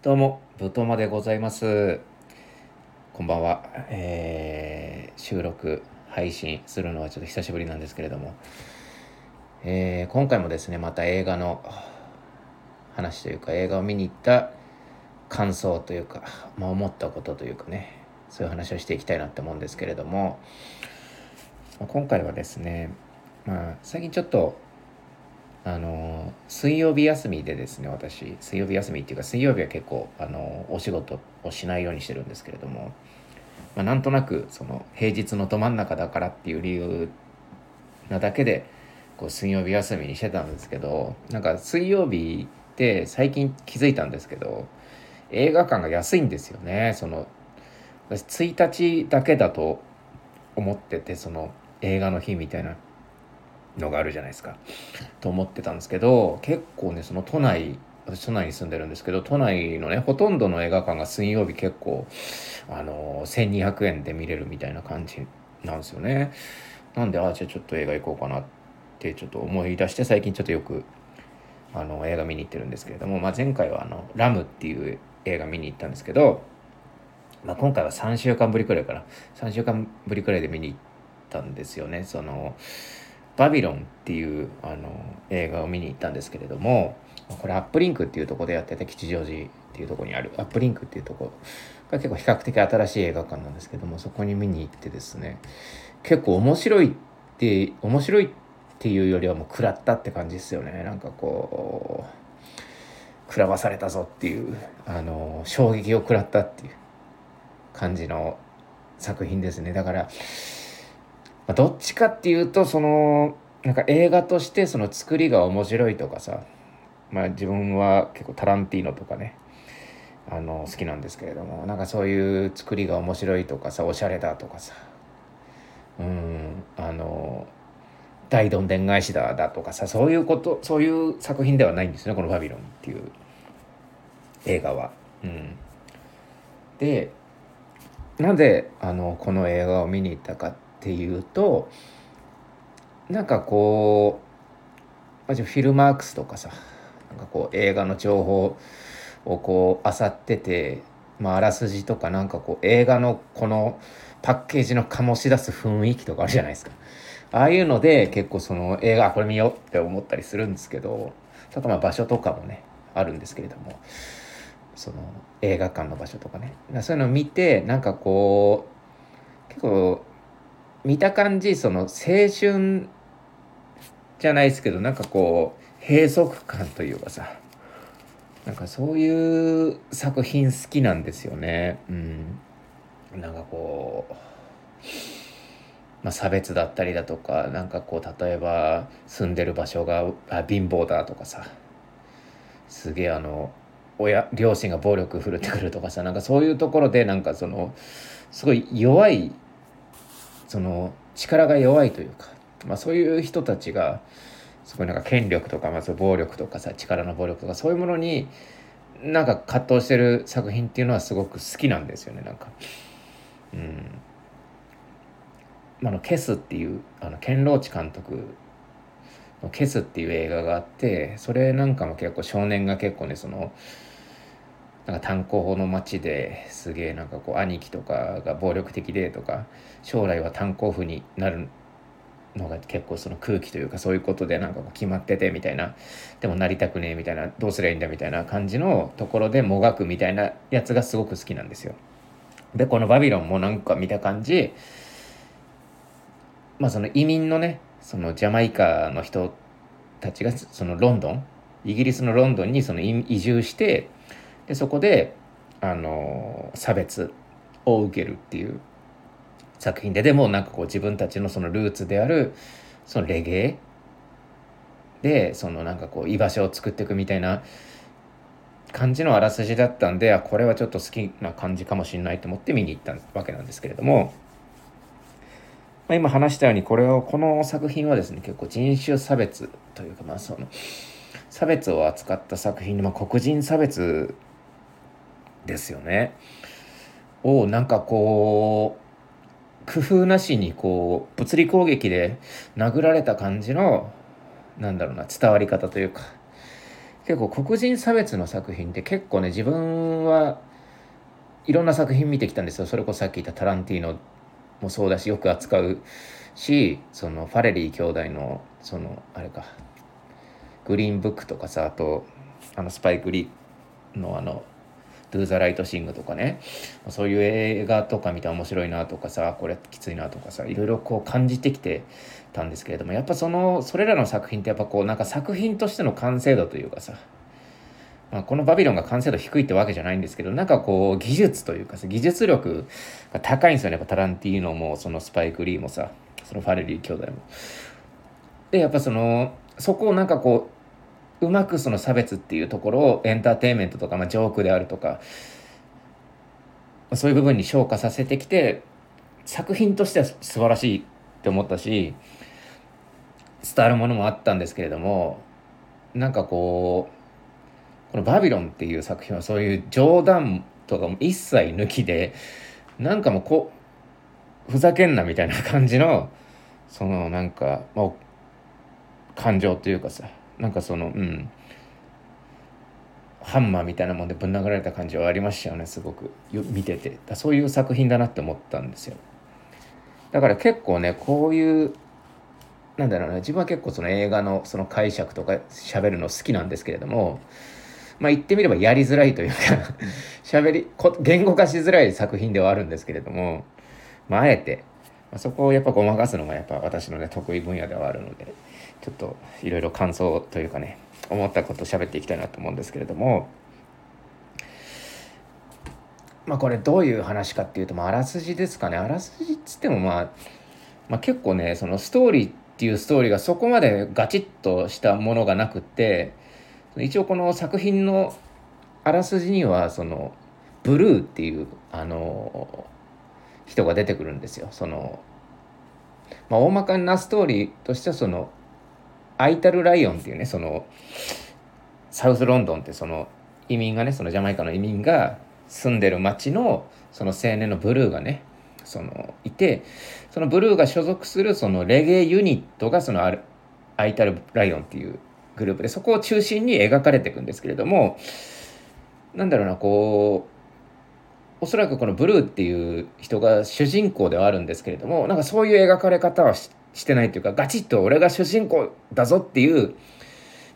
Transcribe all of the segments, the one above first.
どうも、ぶとまでございます。こんばんは。えー収録、配信するのはちょっと久しぶりなんですけれども、えー今回もですね、また映画の話というか、映画を見に行った感想というか、まあ、思ったことというかね、そういう話をしていきたいなって思うんですけれども、まあ今回はですね、まあ、最近ちょっとあの水曜日休みでですね私水曜日休みっていうか水曜日は結構あのお仕事をしないようにしてるんですけれども、まあ、なんとなくその平日のど真ん中だからっていう理由なだけでこう水曜日休みにしてたんですけどなんか水曜日って最近気づいたんですけど映画館が安いんですよねその私1日だけだと思っててその映画の日みたいな。のがあるじゃないですか。と思ってたんですけど結構ねその都内私都内に住んでるんですけど都内のねほとんどの映画館が水曜日結構あの1200円で見れるみたいな感じなんですよね。なんでああじゃあちょっと映画行こうかなってちょっと思い出して最近ちょっとよくあの映画見に行ってるんですけれども、まあ、前回はあの「ラム」っていう映画見に行ったんですけど、まあ、今回は3週間ぶりくらいかな。3週間ぶりくらいで見に行ったんですよね。そのバビロンっていうあの映画を見に行ったんですけれどもこれアップリンクっていうとこでやってて吉祥寺っていうとこにあるアップリンクっていうところが結構比較的新しい映画館なんですけどもそこに見に行ってですね結構面白いって面白いっていうよりはもう食らったって感じですよね。なんかこう食らわされたぞっていうあの衝撃を食らったっていう感じの作品ですね。だからまあ、どっちかっていうとそのなんか映画としてその作りが面白いとかさまあ自分は結構タランティーノとかねあの好きなんですけれどもなんかそういう作りが面白いとかさおしゃれだとかさうんあの大どんでん返しだだとかさそういうことそういう作品ではないんですねこの「バビロン」っていう映画は。うん、でなぜあのこの映画を見に行ったかってていうとなんかこうフィルマークスとかさなんかこう映画の情報をこう漁ってて、まあ、あらすじとかなんかこう映画のこのパッケージの醸し出す雰囲気とかあるじゃないですか。ああいうので結構その映画これ見ようって思ったりするんですけどあとまあ場所とかもねあるんですけれどもその映画館の場所とかね。そういうのを見てなんかこう結構見た感じその青春じゃないですけどなんかこう閉塞感というかさ。なんかそういう作品好きなんですよね。うん。なんかこう、まあ、差別だったりだとかなんかこう例えば住んでる場所があ貧乏だとかさ。すげえあの親両親が暴力振るってくるとかさ。なんかそういうところでなんかそのすごい弱いその力が弱いというか、まあ、そういう人たちがすごいなんか権力とか、まあ、暴力とかさ力の暴力とかそういうものになんか葛藤してる作品っていうのはすごく好きなんですよねなんか。うんまあ、のケスっていうあのケンローチ監督の「ケス」っていう映画があってそれなんかも結構少年が結構ねそのなんか炭鉱法の町ですげえなんかこう兄貴とかが暴力的でとか将来は炭鉱夫になるのが結構その空気というかそういうことでなんかこう決まっててみたいなでもなりたくねえみたいなどうすりゃいいんだみたいな感じのところでもがくみたいなやつがすごく好きなんですよ。でこの「バビロン」もなんか見た感じまあその移民のねそのジャマイカの人たちがそのロンドンイギリスのロンドンにその移住してでそこであの差別を受けるっていう作品ででもなんかこう自分たちのそのルーツであるそのレゲエでそのなんかこう居場所を作っていくみたいな感じのあらすじだったんであこれはちょっと好きな感じかもしれないと思って見に行ったわけなんですけれども、まあ、今話したようにこれをこの作品はですね結構人種差別というかまあその差別を扱った作品で、まあ、黒人差別ですよね。をなんかこう工夫なしにこう物理攻撃で殴られた感じのなんだろうな伝わり方というか結構黒人差別の作品って結構ね自分はいろんな作品見てきたんですよ。それこそさっき言ったタランティーノもそうだしよく扱うしそのファレリー兄弟のそのあれかグリーンブックとかさあとあのスパイク・リーのあの「ドゥ・ザ・ライト・シング」とかねそういう映画とか見て面白いなとかさこれきついなとかさいろいろこう感じてきてたんですけれどもやっぱそのそれらの作品ってやっぱこうなんか作品としての完成度というかさまあ、このバビロンが完成度低いってわけじゃないんですけどなんかこう技術というかさ技術力が高いんですよねやっぱタランティーノもそのスパイク・リーもさそのファレリー兄弟も。でやっぱそのそこをなんかこううまくその差別っていうところをエンターテインメントとか、まあ、ジョークであるとかそういう部分に昇華させてきて作品としては素晴らしいって思ったし伝わるものもあったんですけれどもなんかこうこの「バビロン」っていう作品はそういう冗談とかも一切抜きでなんかもうこうふざけんなみたいな感じのそのなんか、まあ、感情というかさなんかそのうん。ハンマーみたいなもんでぶん殴られた感じはありましたよねすごく。見てて。だそういう作品だなって思ったんですよ。だから結構ねこういうなんだろうな自分は結構その映画のその解釈とか喋るの好きなんですけれどもまあ言ってみればやりづらいというか 喋り言語化しづらい作品ではあるんですけれども、まあ、あえて、まあ、そこをやっぱごまかすのがやっぱ私のね得意分野ではあるので。ちょっといろいろ感想というかね思ったことを喋っていきたいなと思うんですけれどもまあこれどういう話かっていうと、まあ、あらすじですかねあらすじっつってもまあ、まあ、結構ねそのストーリーっていうストーリーがそこまでガチッとしたものがなくって一応この作品のあらすじにはそのブルーっていうあの人が出てくるんですよ。そのまあ、大まかなストーリーとしてはそのアイタル・ライオンっていうねそのサウスロンドンってその移民がねそのジャマイカの移民が住んでる町のその青年のブルーがねそのいてそのブルーが所属するそのレゲエユニットがそのアイタル・ライオンっていうグループでそこを中心に描かれていくんですけれどもなんだろうなこうおそらくこのブルーっていう人が主人公ではあるんですけれどもなんかそういう描かれ方はししてないというかガチッと俺が主人公だぞっていう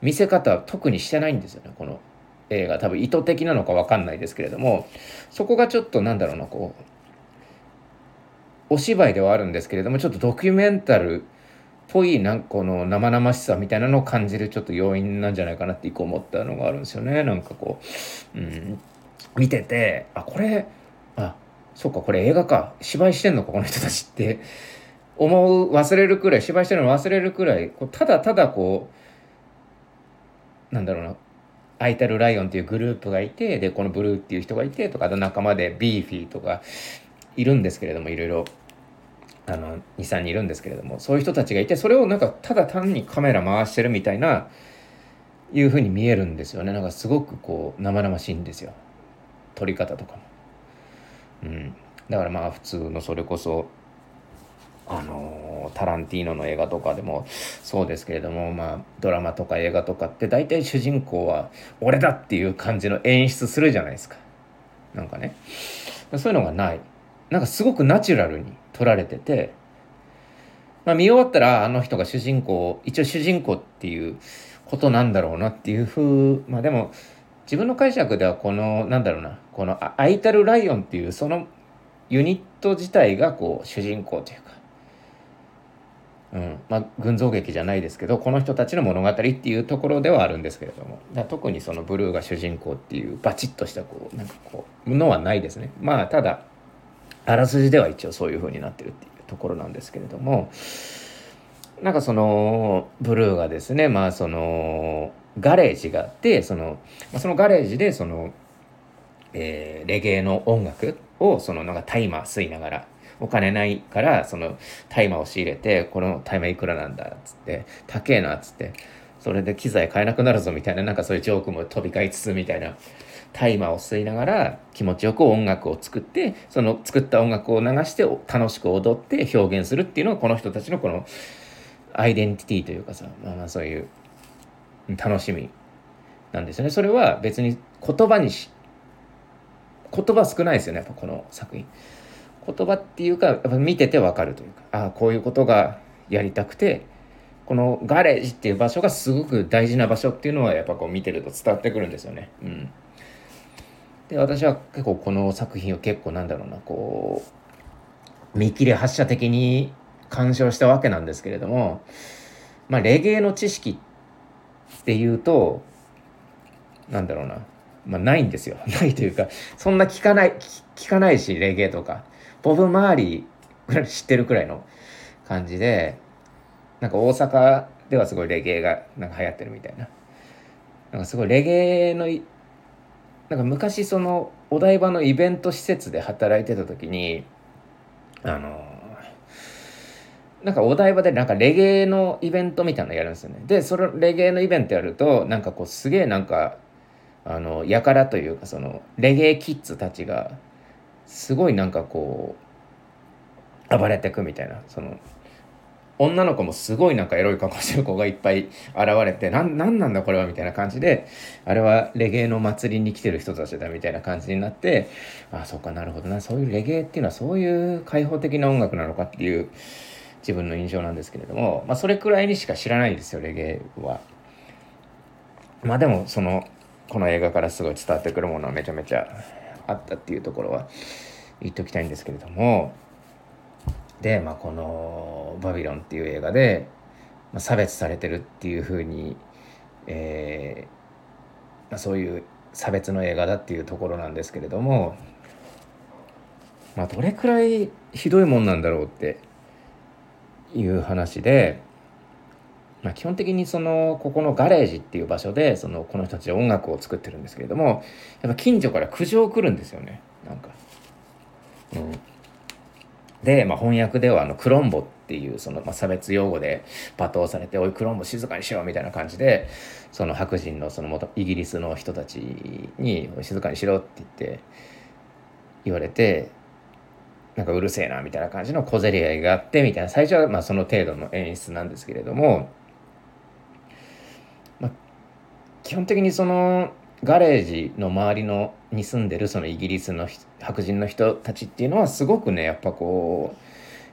見せ方は特にしてないんですよねこの映画。多分意図的なのか分かんないですけれどもそこがちょっとなんだろうなこうお芝居ではあるんですけれどもちょっとドキュメンタルっぽいなんかこの生々しさみたいなのを感じるちょっと要因なんじゃないかなって一個思ったのがあるんですよね。なんかこう、うん、見ててあこれあそうかこれ映画か。芝居してんのかこの人たちって。思う忘れるくらい芝居してるの忘れるくらいこうただただこうなんだろうな。アイタル・ライオンっていうグループがいてでこのブルーっていう人がいてとか仲間でビーフィーとかいるんですけれどもいろいろ。あの23人いるんですけれどもそういう人たちがいてそれをなんかただ単にカメラ回してるみたいないうふうに見えるんですよね。なんかすごくこう生々しいんですよ。撮り方とかも。うん、だからまあ普通のそれこそあのタランティーノの映画とかでもそうですけれどもまあドラマとか映画とかって大体主人公は俺だっていう感じの演出するじゃないですか。なんかね。そういうのがない。なんかすごくナチュラルに撮られてて、まあ、見終わったらあの人が主人公一応主人公っていうことなんだろうなっていうふうまあでも自分の解釈ではこのなんだろうなこのアイタル・ライオンっていうそのユニット自体がこう主人公というか、うん。まあ、群像劇じゃないですけどこの人たちの物語っていうところではあるんですけれども。だ特にそのブルーが主人公っていうバチッとしたこうなんかこうのはないですね。まあただあらすじでは一応そういう風になってるっていうところなんですけれども。なんかそのブルーがですねまあそのガレージがあってそのそのガレージでその、えー、レゲエの音楽をそのなんかタイマー吸いながらお金ないからそのタイマーを仕入れてこのタイマーいくらなんだっつって高えなっつってそれで機材買えなくなるぞみたいななんかそういうジョークも飛び交いつつみたいな大麻を吸いながら気持ちよく音楽を作ってその作った音楽を流して楽しく踊って表現するっていうのがこの人たちのこのアイデンティティというかさ、まあ、まあそういう楽しみなんですよね。それは別に言葉にし言葉少ないですよねやっぱこの作品。言葉っていうかやっぱ見ててわかるというかああこういうことがやりたくてこのガレージっていう場所がすごく大事な場所っていうのはやっぱこう見てると伝わってくるんですよね。うん、で私は結構この作品を結構なんだろうなこう見切り発車的に鑑賞したわけなんですけれどもまあレゲエの知識っていうとなんだろうなまあないんですよ。ないというかそんな聞かない聞かないしレゲエとか。ボブ・マーリー知ってるくらいの感じでなんか大阪ではすごいレゲエがなんか流行ってるみたいな。なんかすごいレゲエのなんか昔そのお台場のイベント施設で働いてた時にあのなんかお台場でなんかレゲエのイベントみたいなのやるんですよね。でそれレゲエのイベントやるとなんかこうすげえなんかあのやからというかそのレゲエキッズたちがすごいなんかこう暴れてくみたいなその女の子もすごいなんかエロい格好してる子がいっぱい現れてななんなんだこれはみたいな感じであれはレゲエの祭りに来てる人たちだみたいな感じになってあそっかなるほどなそういうレゲエっていうのはそういう開放的な音楽なのかっていう自分の印象なんですけれども、まあ、それくらいにしか知らないんですよレゲエは。まあでもそのこの映画からすごい伝わってくるものはめちゃめちゃあったっていうところは言っておきたいんですけれども。で、まあ、この「バビロン」っていう映画で、まあ、差別されてるっていうふうに、えーまあ、そういう差別の映画だっていうところなんですけれども、まあ、どれくらいひどいもんなんだろうっていう話で、まあ、基本的にそのここのガレージっていう場所でそのこの人たちで音楽を作ってるんですけれどもやっぱ近所から苦情来るんですよね。なんか。うん。で、まあ、翻訳ではあのクロンボっていうその、まあ、差別用語で罵倒されて「おいクロンボ静かにしろ」みたいな感じでその白人のその元イギリスの人たちに「静かにしろ」って言って言われてなんかうるせえなみたいな感じの小競り合いがあってみたいな。最初はまあその程度の演出なんですけれども、まあ、基本的にそのガレージの周りのに住んでるそのイギリスの白人の人たちっていうのはすごくねやっぱこう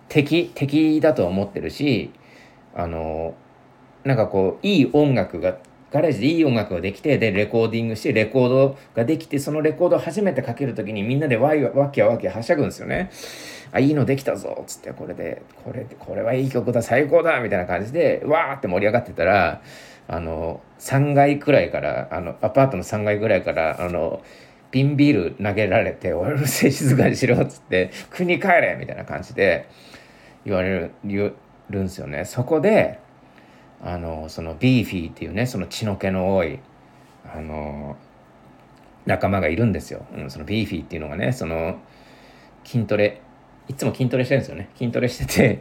敵敵だと思ってるしあのなんかこういい音楽がガレージでいい音楽ができてでレコーディングしてレコードができてそのレコードを初めてかける時にみんなでワイワキャワキはしゃぐんですよね。あいいのできたぞっつってこれでこれこれはいい曲だ最高だみたいな感じでわーって盛り上がってたらあの3階くらいからあのアパートの3階ぐらいからあの瓶ビール投げられて「俺のせい静かにしろ」っつって「国帰れ!」みたいな感じで言われる言るんですよね。そこであのそのビーフィーっていうねその血の気の多いあの仲間がいるんですよ。うん、そのビーフィーっていうのがねその筋トレいつも筋トレしてるんですよね。筋トレしてて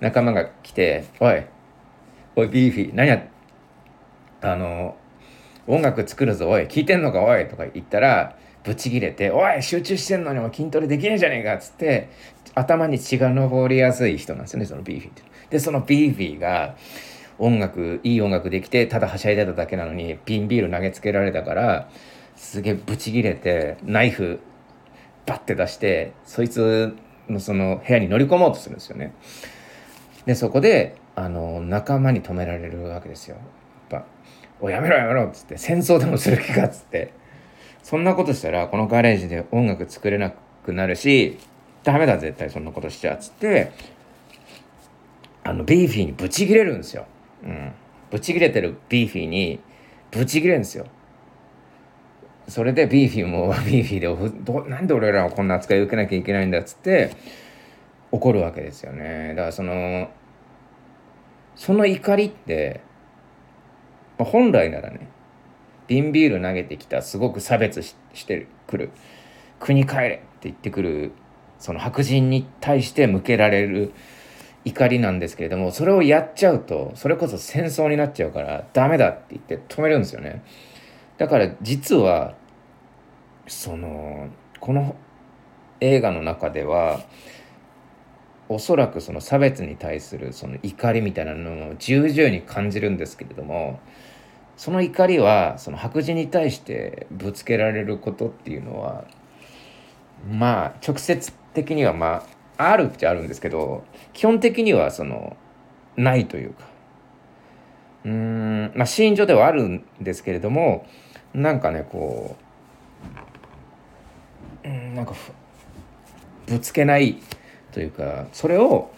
仲間が来て「おいおいビーフィー何やってあの音楽作るぞおい聞いてんのかおいとか言ったらブチギレて「おい集中してんのにも筋トレできねえじゃねえか」っつって頭に血が上りやすい人なんですよねそのビーフィーって。でそのビーフィーが音楽いい音楽できてただはしゃいでただけなのに瓶ビール投げつけられたからすげえブチギレてナイフバッて出してそいつのその部屋に乗り込もうとするんですよね。でそこであの仲間に止められるわけですよ。やっぱ「おやめろやめろ」っつって「戦争でもする気か」っつってそんなことしたらこのガレージで音楽作れなくなるしダメだ絶対そんなことしちゃっつってあのビーフィーにブチギレるんですよ。うん、ブチギレてるビーフィーにブチギレるんですよ。それでビーフィーも ビーフィーでどなんで俺らはこんな扱い受けなきゃいけないんだっつって怒るわけですよね。だからそのその怒りってま本来ならね瓶ビール投げてきたすごく差別してくる。国帰れって言ってくるその白人に対して向けられる怒りなんですけれどもそれをやっちゃうとそれこそ戦争になっちゃうからダメだって言って止めるんですよね。だから実はそのこの映画の中ではおそらくその差別に対するその怒りみたいなのを重々に感じるんですけれどもその怒りはその白人に対してぶつけられることっていうのはまあ直接的にはまああるっちゃあるんですけど基本的にはそのないというか。うんまあ心情ではあるんですけれどもなんかねこううんなんかぶつけないというかそれを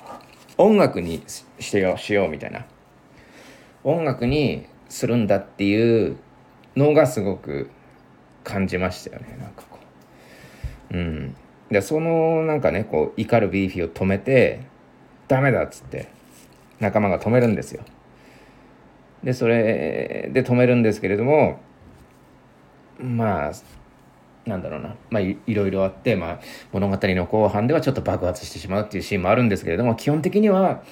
音楽にしてよしようみたいな。音楽にするんだっていうのがすごく感じましたよねなんかこう。うん。でそのなんかねこう怒るビーフィーを止めてダメだっつって仲間が止めるんですよ。でそれで止めるんですけれどもまあなんだろうな、まあい、いろいろあって、まあ、物語の後半ではちょっと爆発してしまうっていうシーンもあるんですけれども基本的には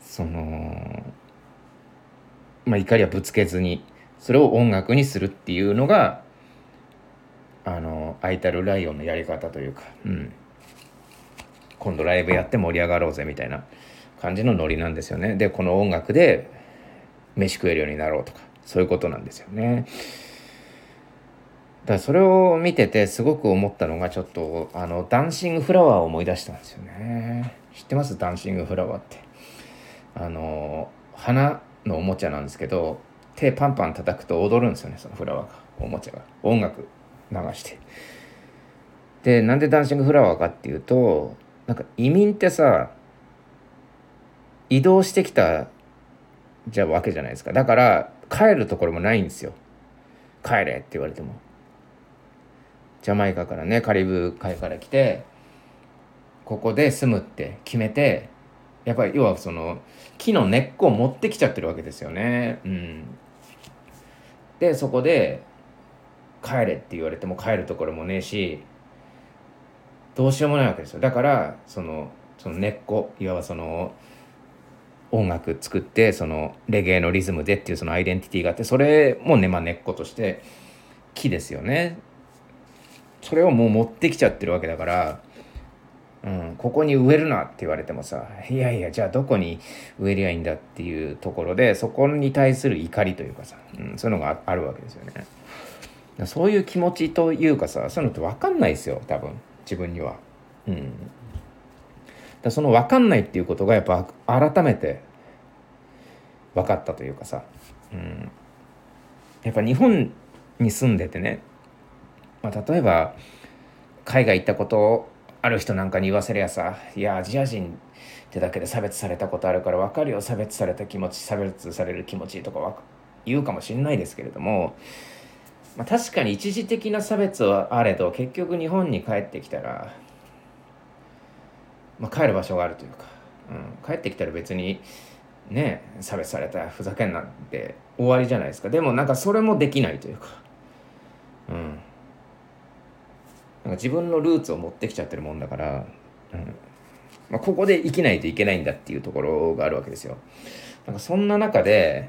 その、まあ、怒りはぶつけずにそれを音楽にするっていうのがあの「アイタルライオン」のやり方というか、うん、今度ライブやって盛り上がろうぜみたいな感じのノリなんですよね。でこの音楽で飯食えるようになろうとかそういうことなんですよね。だからそれを見ててすごく思ったのがちょっとあのダンシングフラワーを思い出したんですよね知ってます？ダンシングフラワーってあの花のおもちゃなんですけど手パンパン叩くと踊るんですよねそのフラワーが。おもちゃが。音楽流して。でなんでダンシングフラワーかっていうとなんか移民ってさ移動してきたじゃわけじゃないですか。だから帰るところもないんですよ。帰れって言われても。ジャマイカからねカリブ海から来てここで住むって決めてやっぱり要はその木の根っこを持ってきちゃってるわけですよね。うん、でそこで帰れって言われても帰るところもねえしどうしようもないわけですよ。だからそのその根っこいわばその音楽作ってそのレゲエのリズムでっていうそのアイデンティティがあってそれもね、まあ、根っことして木ですよね。それをもう持ってきちゃってるわけだから、うん、ここに植えるなって言われてもさいやいやじゃあどこに植えりゃいいんだっていうところでそこに対する怒りというかさ、うん、そういうのがあるわけですよね。そういう気持ちというかさそういうのって分かんないですよ多分自分には。うん、だその分かんないっていうことがやっぱ改めて分かったというかさ、うん、やっぱ日本に住んでてねまあ、例えば海外行ったことある人なんかに言わせりゃさ「いやアジア人ってだけで差別されたことあるから分かるよ。差別された気持ち差別される気持ち」とか言うかもしんないですけれども、まあ、確かに一時的な差別はあれど結局日本に帰ってきたら、まあ、帰る場所があるというか、うん、帰ってきたら別にね差別されたふざけんなって終わりじゃないですか。でもなんかそれもできないというかうん。なんか自分のルーツを持ってきちゃってるもんだから、うんまあ、ここで生きないといけないんだっていうところがあるわけですよ。なんかそんな中で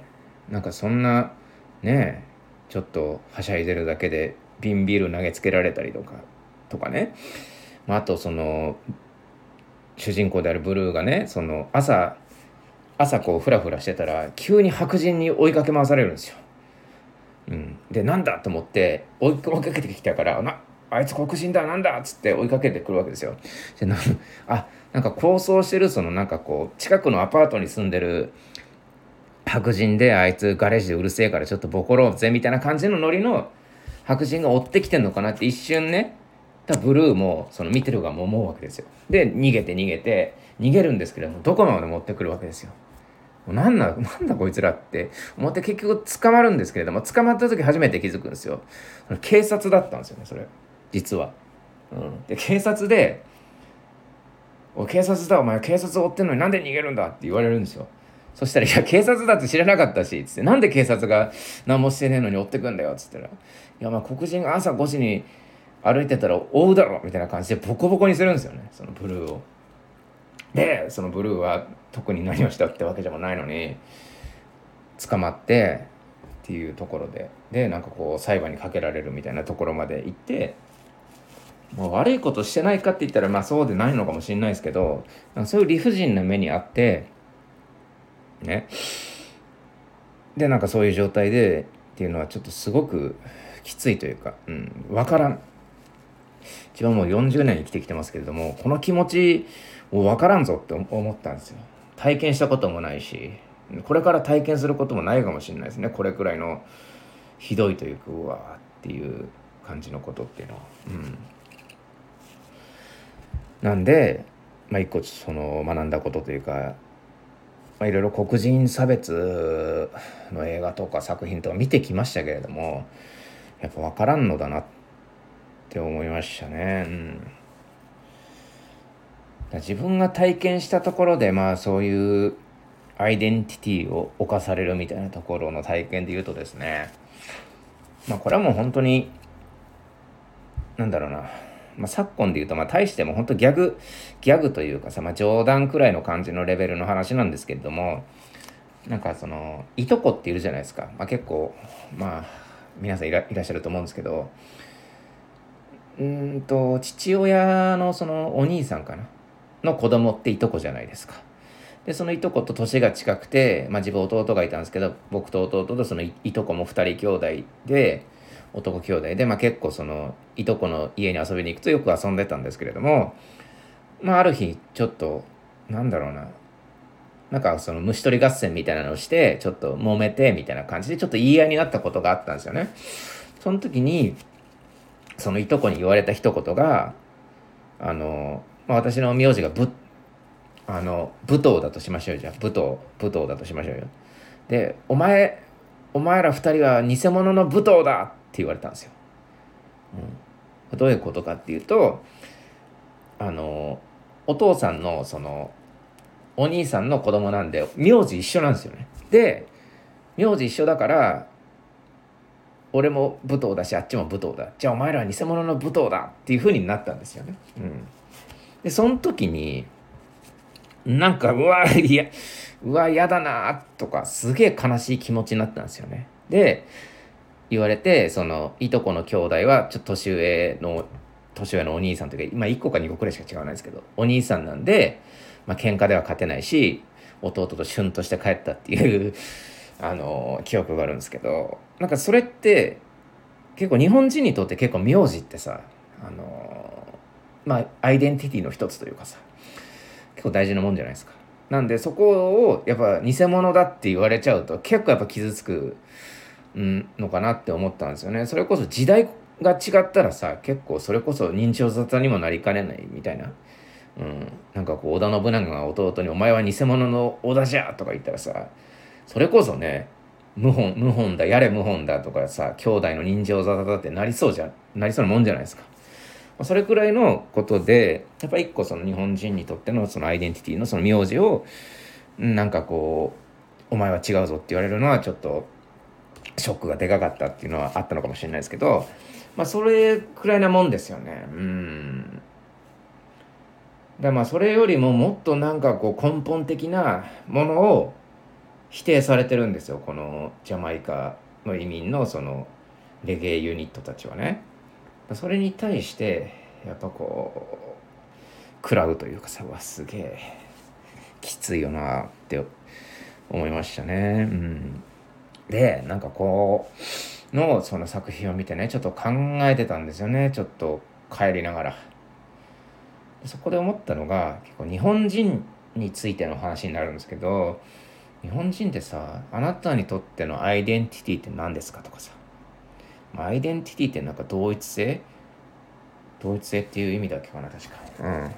なんかそんなねちょっとはしゃいでるだけで瓶ビール投げつけられたりとかとかね、まあ、あとその主人公であるブルーがねその朝朝こうフラフラしてたら急に白人に追いかけ回されるんですよ。うん、でなんだと思って追いかけてきたからなあいつ黒人だなんだっつって追いかけてくるわけですよ。でなあなんか構想してるそのなんかこう近くのアパートに住んでる白人であいつガレージでうるせえからちょっとボコろうぜみたいな感じのノリの白人が追ってきてんのかなって一瞬ねたブルーもその見てる側も思うわけですよ。で逃げて逃げて逃げるんですけれどもどこまで持ってくるわけですよ。なんだ、なんだこいつらって思って結局捕まるんですけれども捕まった時初めて気づくんですよ。警察だったんですよねそれ。実は。うん、で警察で「お警察だお前警察追ってんのになんで逃げるんだ」って言われるんですよ。そしたら「いや警察だって知らなかったし」つって「なんで警察が何もしてねえのに追ってくんだよ」っつったら「いやまあ黒人が朝5時に歩いてたら追うだろ」みたいな感じでボコボコにするんですよねそのブルーを。でそのブルーは特に何をしたってわけでもないのに捕まってっていうところででなんかこう裁判にかけられるみたいなところまで行ってもう悪いことしてないかって言ったらまあそうでないのかもしれないですけどそういう理不尽な目にあってね。でなんかそういう状態でっていうのはちょっとすごくきついというか、うん、分からん。自分もう40年生きてきてますけれどもこの気持ちを分からんぞって思ったんですよ。体験したこともないしこれから体験することもないかもしれないですね。これくらいのひどいというかうわーっていう感じのことっていうのは。うん。なんでまあ一個その学んだことというかまあ、いろいろ黒人差別の映画とか作品とか見てきましたけれどもやっぱ分からんのだなって思いましたね。うん自分が体験したところでまあそういうアイデンティティを侵されるみたいなところの体験で言うとですねまあこれはもう本当になんだろうなまあ、昨今で言うと、まあ、大しても本当ギャグ、ギャグというかさ、まあ、冗談くらいの感じのレベルの話なんですけれども、なんかその、いとこっているじゃないですか。まあ、結構、まあ、皆さんいらいらっしゃると思うんですけど、うんと、父親のそのお兄さんかな？の子供っていとこじゃないですか。で、そのいとこと年が近くて、まあ自分弟がいたんですけど、僕と弟とそのいとこも2人兄弟で、男兄弟で、まあ、結構そのいとこの家に遊びに行くとよく遊んでたんですけれども、まあ、ある日ちょっとなんだろうななんかその虫取り合戦みたいなのをしてちょっと揉めてみたいな感じでちょっと言い合いになったことがあったんですよね。その時にそのいとこに言われた一言があの、まあ、私の名字がぶあの武藤だとしましょうじゃあ武藤武藤だとしましょうよ。でお前お前ら二人は偽物の武藤だ言われたんですよ。うん、どういうことかっていうとあのお父さんのそのお兄さんの子供なんで名字一緒なんですよね。で名字一緒だから俺も武藤だしあっちも武藤だじゃあお前らは偽物の武藤だっていうふうになったんですよね。うん、でその時になんかうわいやうわ嫌だなとかすげえ悲しい気持ちになったんですよね。で言われてそのいとこの兄弟はちょっと年上の年上のお兄さんというか今1個か2個くらいしか違わないですけどお兄さんなんで、まあ喧嘩では勝てないし弟とシュンとして帰ったっていう あの記憶があるんですけどなんかそれって結構日本人にとって結構名字ってさあのまあアイデンティティの一つというかさ結構大事なもんじゃないですか。なんでそこをやっぱ偽物だって言われちゃうと結構やっぱ傷つくのかなって思ったんですよね。それこそ時代が違ったらさ結構それこそ認知症沙汰にもなりかねないみたいな。うん、なんかこう織田信長が弟に「お前は偽物の織田じゃ!」とか言ったらさそれこそね謀反謀反だやれ謀反だとかさ兄弟の人情沙汰だってなりそうじゃなりそうなもんじゃないですか。それくらいのことでやっぱ一個その日本人にとってのそのアイデンティティのその名字をなんかこうお前は違うぞって言われるのはちょっとショックがでかかったっていうのはあったのかもしれないですけど、まあ、それくらいなもんですよね。うん。だまあ、それよりももっとなんかこう根本的なものを否定されてるんですよ。このジャマイカの移民のそのレゲエユニットたちはね。それに対して、やっぱこう、食らうというかさ、わ、すげえ、きついよなって思いましたね。うん。でなんかこうのその作品を見てねちょっと考えてたんですよねちょっと帰りながら。そこで思ったのが結構日本人についての話になるんですけど日本人ってさあなたにとってのアイデンティティって何ですかとかさ。アイデンティティってなんか同一性？同一性っていう意味だっけかな確か。うん。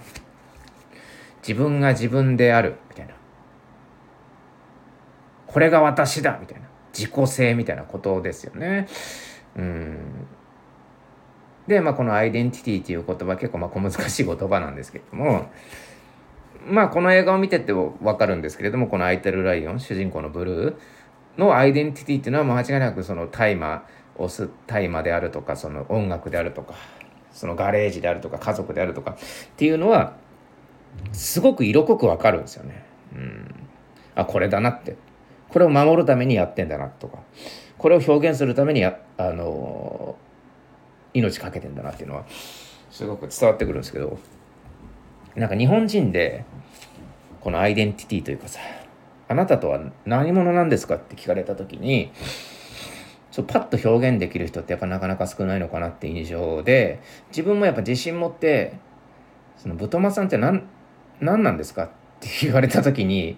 自分が自分であるみたいな。これが私だみたいな。自己性みたいなことですよね。うん。で、まあ、このアイデンティティっていう言葉結構まあ小難しい言葉なんですけれども、まあ、この映画を見ててもわかるんですけれども、このアイテルライオン、主人公のブルーのアイデンティティっていうのは間違いなくその大麻を吸大麻であるとか、その音楽であるとか、そのガレージであるとか、家族であるとかっていうのは、すごく色濃くわかるんですよね。うん。あ、これだなって。これを守るためにやってんだなとかこれを表現するためにあの命かけてんだなっていうのはすごく伝わってくるんですけどなんか日本人でこのアイデンティティというかさあなたとは何者なんですかって聞かれた時にそうパッと表現できる人ってやっぱなかなか少ないのかなって印象で自分もやっぱ自信持ってそのブトマさんって何何なんですかって言われた時に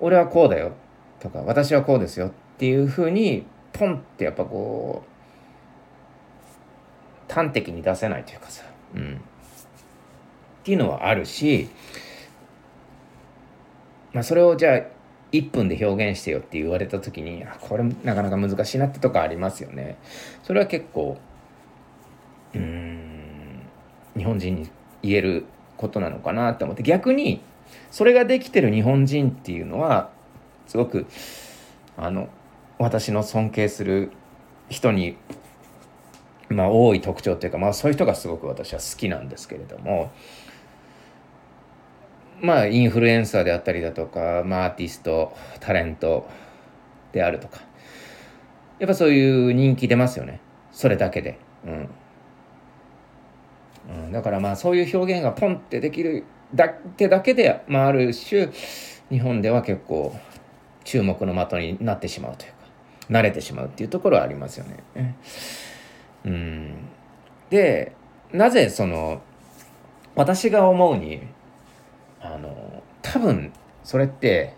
俺はこうだよとか私はこうですよっていうふうにポンってやっぱこう端的に出せないというかさ、うん、っていうのはあるし、まあ、それをじゃあ1分で表現してよって言われた時にこれなかなか難しいなってとこありますよね。それは結構うん日本人に言えることなのかなって思って逆にそれができてる日本人っていうのはすごくあの私の尊敬する人にまあ多い特徴っていうかまあそういう人がすごく私は好きなんですけれどもまあインフルエンサーであったりだとか、まあ、アーティストタレントであるとかやっぱそういう人気出ますよね。それだけで、うん、うん、だからまあそういう表現がポンってできるだけだけで、まあ、ある種日本では結構注目の的になってしまうというか慣れてしまうっていうところはありますよね。うん、でなぜその私が思うにあの多分それって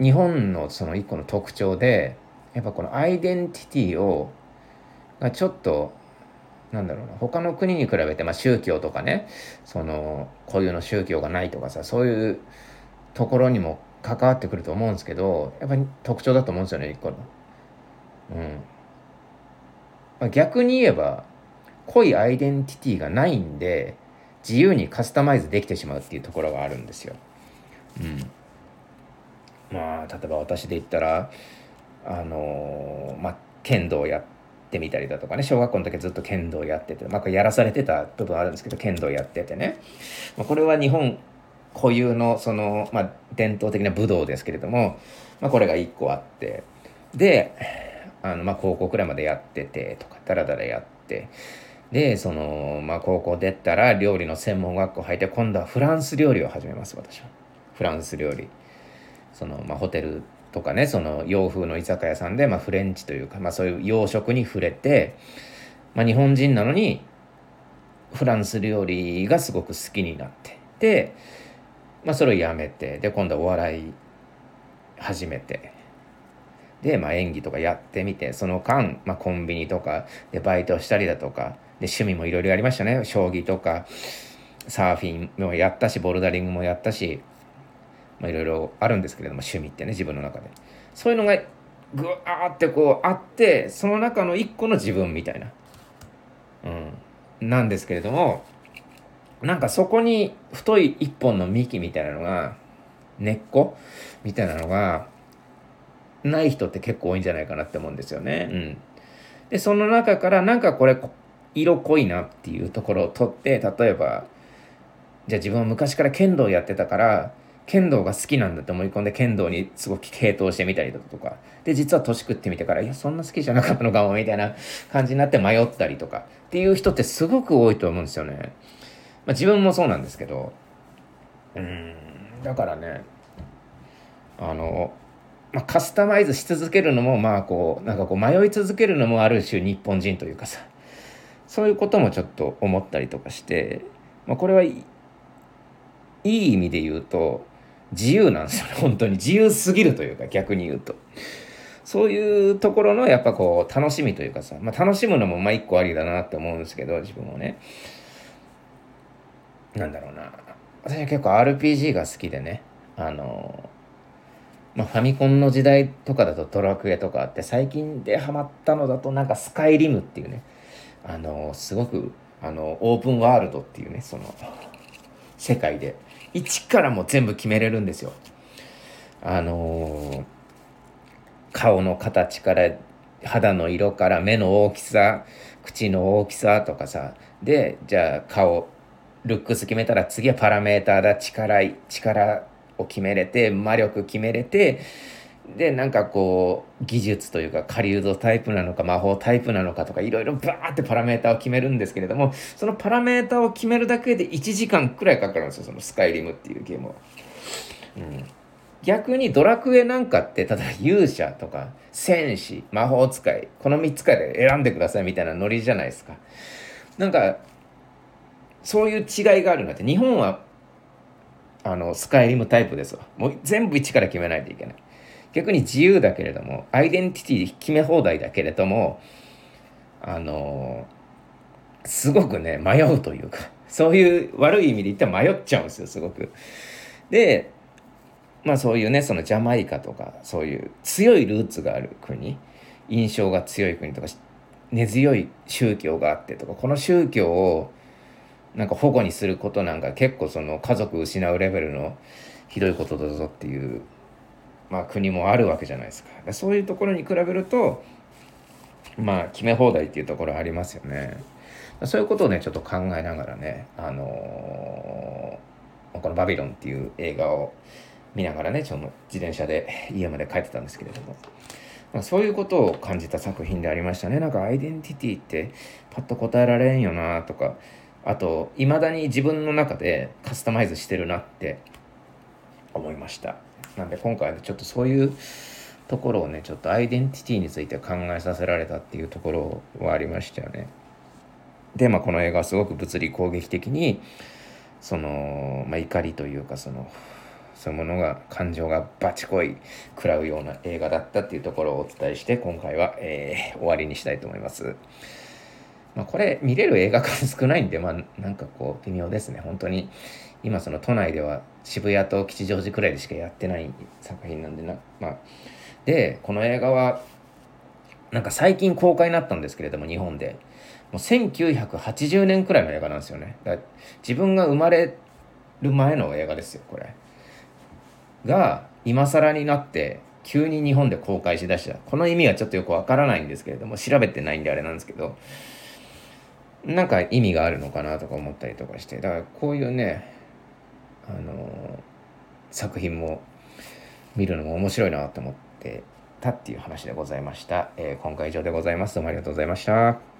日本のその一個の特徴でやっぱこのアイデンティティをがちょっとなんだろうな他の国に比べて、まあ、宗教とかねその固有の宗教がないとかさそういうところにも関わってくると思うんですけどやっぱり特徴だと思うんですよね一個の。うんまあ、逆に言えば濃いアイデンティティがないんで自由にカスタマイズできてしまうっていうところがあるんですよ。うん、まあ例えば私で言ったらあのー、まあ剣道やってみたりだとかね小学校の時ずっと剣道やってて、まあ、やらされてた部分あるんですけど剣道やっててね、まあ、これは日本固有のその、まあ、伝統的な武道ですけれども、まあ、これが1個あってであの、まあ、高校くらいまでやっててとかダラダラやってでその、まあ、高校出たら料理の専門学校入って今度はフランス料理を始めます私は。フランス料理。その、まあ、ホテルとかねその洋風の居酒屋さんで、まあ、フレンチというか、まあ、そういう洋食に触れて、まあ、日本人なのにフランス料理がすごく好きになってで、まあ、それをやめてで今度はお笑い始めて。で、まあ、演技とかやってみてその間、まあ、コンビニとかでバイトしたりだとかで趣味もいろいろやりましたね。将棋とかサーフィンもやったしボルダリングもやったしいろいろあるんですけれども趣味ってね自分の中で。そういうのがぐわーってこうあってその中の一個の自分みたいな、うん、なんですけれどもなんかそこに太い一本の幹みたいなのが根っこ？みたいなのがない人って結構多いんじゃないかなって思うんですよね。うん、でその中からなんかこれ色濃いなっていうところを取って例えばじゃあ自分は昔から剣道やってたから剣道が好きなんだって思い込んで剣道にすごく傾倒してみたりだとかで実は年食ってみてからいやそんな好きじゃなかったのかもみたいな感じになって迷ったりとかっていう人ってすごく多いと思うんですよね。まあ、自分もそうなんですけどうんだからねあの、まあ、カスタマイズし続けるのもまあこうなんかこう迷い続けるのもある種日本人というかさそういうこともちょっと思ったりとかして、まあ、これはいい意味で言うと自由なんですよね本当に自由すぎるというか逆に言うと。そういうところのやっぱこう楽しみというかさ、まあ、楽しむのもまあ一個ありだなって思うんですけど自分もねなんだろうな。私は結構 RPG が好きでね。あのまあ、ファミコンの時代とかだとドラクエとかあって最近でハマったのだとなんかスカイリムっていうね。あのすごくあのオープンワールドっていうねその世界で。一からも全部決めれるんですよ。あの、顔の形から肌の色から目の大きさ口の大きさとかさ。でじゃあ顔ルックス決めたら次はパラメーターだ力力を決めれて魔力決めれてでなんかこう技術というか狩人タイプなのか魔法タイプなのかとかいろいろバーってパラメータを決めるんですけれどもそのパラメータを決めるだけで1時間くらいかかるんですよそのスカイリムっていうゲームは。うん、逆にドラクエなんかって例えば勇者とか戦士魔法使いこの3つから選んでくださいみたいなノリじゃないですかなんかそういう違いがあるんだって。日本はあのスカイリムタイプですわ。もう全部一から決めないといけない。逆に自由だけれどもアイデンティティ決め放題だけれどもあのすごくね迷うというかそういう悪い意味で言ったら迷っちゃうんですよすごく。でまあそういうねそのジャマイカとかそういう強いルーツがある国印象が強い国とか根強い宗教があってとかこの宗教をなんか保護にすることなんか結構その家族失うレベルのひどいことだぞっていう、まあ、国もあるわけじゃないですか。そういうところに比べるとまあ決め放題っていうところありますよね。そういうことをねちょっと考えながらねあのー、この「バビロン」っていう映画を見ながらねちょっと自転車で家まで帰ってたんですけれども。ま、そういうことを感じた作品でありましたね。なんかアイデンティティってパッと答えられんよなとかあといまだに自分の中でカスタマイズしてるなって思いましたなんで今回はちょっとそういうところをねちょっとアイデンティティについて考えさせられたっていうところはありましたよねでまあこの映画はすごく物理攻撃的にその、まあ、怒りというかそのそういうものが感情がバチコイ食らうような映画だったっていうところをお伝えして今回は、えー、終わりにしたいと思います。まあ、これ見れる映画館少ないんで、まあ、なんかこう微妙ですね本当に。今その都内では渋谷と吉祥寺くらいでしかやってない作品なんでな、まあ、でこの映画はなんか最近公開になったんですけれども日本で。もう1980年くらいの映画なんですよね。だ自分が生まれる前の映画ですよこれ。が今更になって急に日本で公開しだした。この意味はちょっとよくわからないんですけれども調べてないんであれなんですけど。なんか意味があるのかなとか思ったりとかしてだからこういうねあの作品も見るのも面白いなと思ってたっていう話でございました、えー、今回以上でございます。どうもありがとうございました。